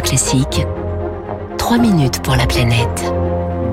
Classique, 3 minutes pour la planète.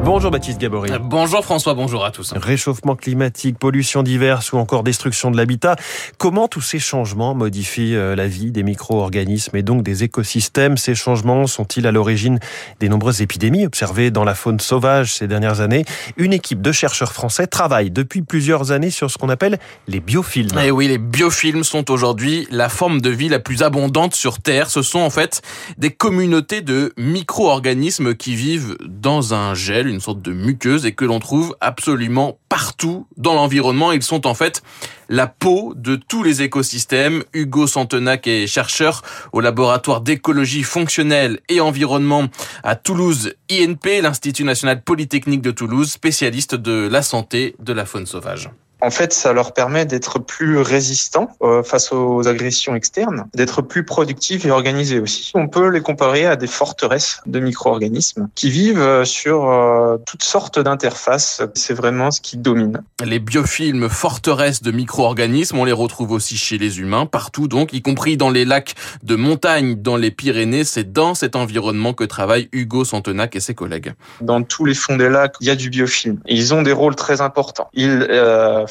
Bonjour Baptiste Gabory. Bonjour François, bonjour à tous. Réchauffement climatique, pollution diverse ou encore destruction de l'habitat. Comment tous ces changements modifient euh, la vie des micro-organismes et donc des écosystèmes? Ces changements sont-ils à l'origine des nombreuses épidémies observées dans la faune sauvage ces dernières années? Une équipe de chercheurs français travaille depuis plusieurs années sur ce qu'on appelle les biofilms. Et eh oui, les biofilms sont aujourd'hui la forme de vie la plus abondante sur Terre. Ce sont en fait des communautés de micro-organismes qui vivent dans un gel, une sorte de muqueuse et que l'on trouve absolument partout dans l'environnement. Ils sont en fait la peau de tous les écosystèmes. Hugo Santenac est chercheur au laboratoire d'écologie fonctionnelle et environnement à Toulouse INP, l'Institut national polytechnique de Toulouse, spécialiste de la santé de la faune sauvage en fait, ça leur permet d'être plus résistants euh, face aux agressions externes, d'être plus productifs et organisés aussi. On peut les comparer à des forteresses de micro-organismes qui vivent euh, sur euh, toutes sortes d'interfaces. C'est vraiment ce qui domine. Les biofilms forteresses de micro-organismes, on les retrouve aussi chez les humains, partout donc, y compris dans les lacs de montagne, dans les Pyrénées. C'est dans cet environnement que travaillent Hugo Santenac et ses collègues. Dans tous les fonds des lacs, il y a du biofilm. Ils ont des rôles très importants. Ils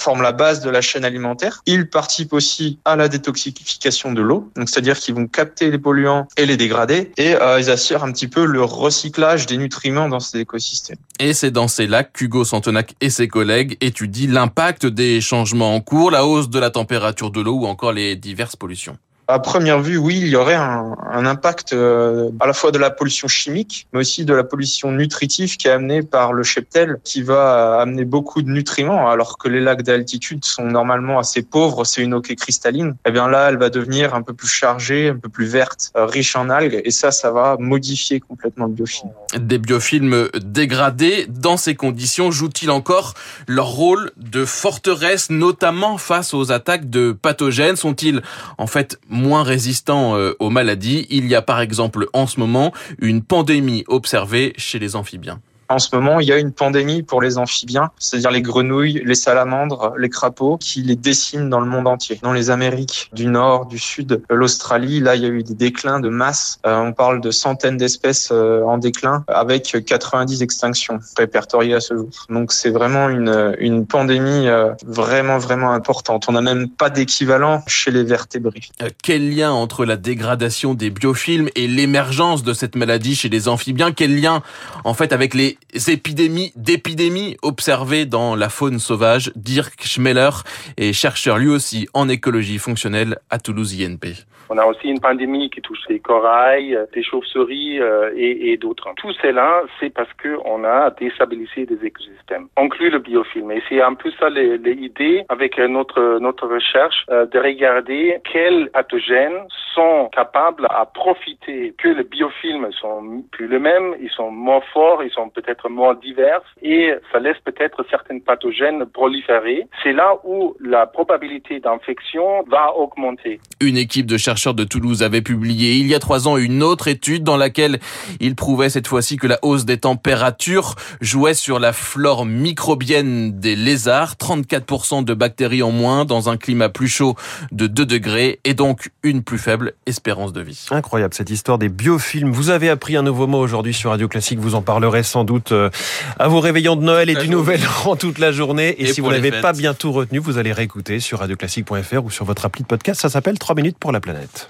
forment la base de la chaîne alimentaire. Ils participent aussi à la détoxification de l'eau, donc c'est-à-dire qu'ils vont capter les polluants et les dégrader, et euh, ils assurent un petit peu le recyclage des nutriments dans ces écosystèmes. Et c'est dans ces lacs qu'Hugo Santenac et ses collègues étudient l'impact des changements en cours, la hausse de la température de l'eau ou encore les diverses pollutions. À première vue, oui, il y aurait un, impact euh, à la fois de la pollution chimique, mais aussi de la pollution nutritive qui est amenée par le cheptel, qui va amener beaucoup de nutriments, alors que les lacs d'altitude sont normalement assez pauvres, c'est une eau cristalline. Eh bien là, elle va devenir un peu plus chargée, un peu plus verte, euh, riche en algues, et ça, ça va modifier complètement le biofilm. Des biofilms dégradés, dans ces conditions, jouent-ils encore leur rôle de forteresse, notamment face aux attaques de pathogènes? Sont-ils en fait moins résistants euh, aux maladies. Il y a par exemple en ce moment une pandémie observée chez les amphibiens. En ce moment, il y a une pandémie pour les amphibiens, c'est-à-dire les grenouilles, les salamandres, les crapauds, qui les déciment dans le monde entier. Dans les Amériques du Nord, du Sud, l'Australie, là, il y a eu des déclins de masse. Euh, on parle de centaines d'espèces euh, en déclin, avec 90 extinctions répertoriées à ce jour. Donc c'est vraiment une, une pandémie euh, vraiment, vraiment importante. On n'a même pas d'équivalent chez les vertébrés. Quel lien entre la dégradation des biofilms et l'émergence de cette maladie chez les amphibiens? Quel lien, en fait, avec les épidémies d'épidémies observées dans la faune sauvage. Dirk Schmeller est chercheur lui aussi en écologie fonctionnelle à Toulouse INP. On a aussi une pandémie qui touche les corails, les chauves-souris euh, et, et d'autres. Tout cela, c'est parce qu'on a déstabilisé des écosystèmes, inclus le biofilm. Et c'est un peu ça l'idée avec notre, notre recherche euh, de regarder quels pathogènes sont capables à profiter que les biofilms sont plus les mêmes, ils sont moins forts, ils sont peut-être moins divers et ça laisse peut-être certains pathogènes proliférer. C'est là où la probabilité d'infection va augmenter. Une équipe de chercheurs de Toulouse avait publié il y a trois ans une autre étude dans laquelle il prouvait cette fois-ci que la hausse des températures jouait sur la flore microbienne des lézards, 34% de bactéries en moins dans un climat plus chaud de 2 degrés et donc une plus faible espérance de vie. Incroyable cette histoire des biofilms. Vous avez appris un nouveau mot aujourd'hui sur Radio Classique, vous en parlerez sans doute euh, à vos réveillons de Noël et du Nouvel An toute la journée. Et, si vous n'avez pas bien tout retenu, vous allez réécouter sur radioclassique.fr ou sur votre appli de podcast. Ça s'appelle 3 minutes pour la planète.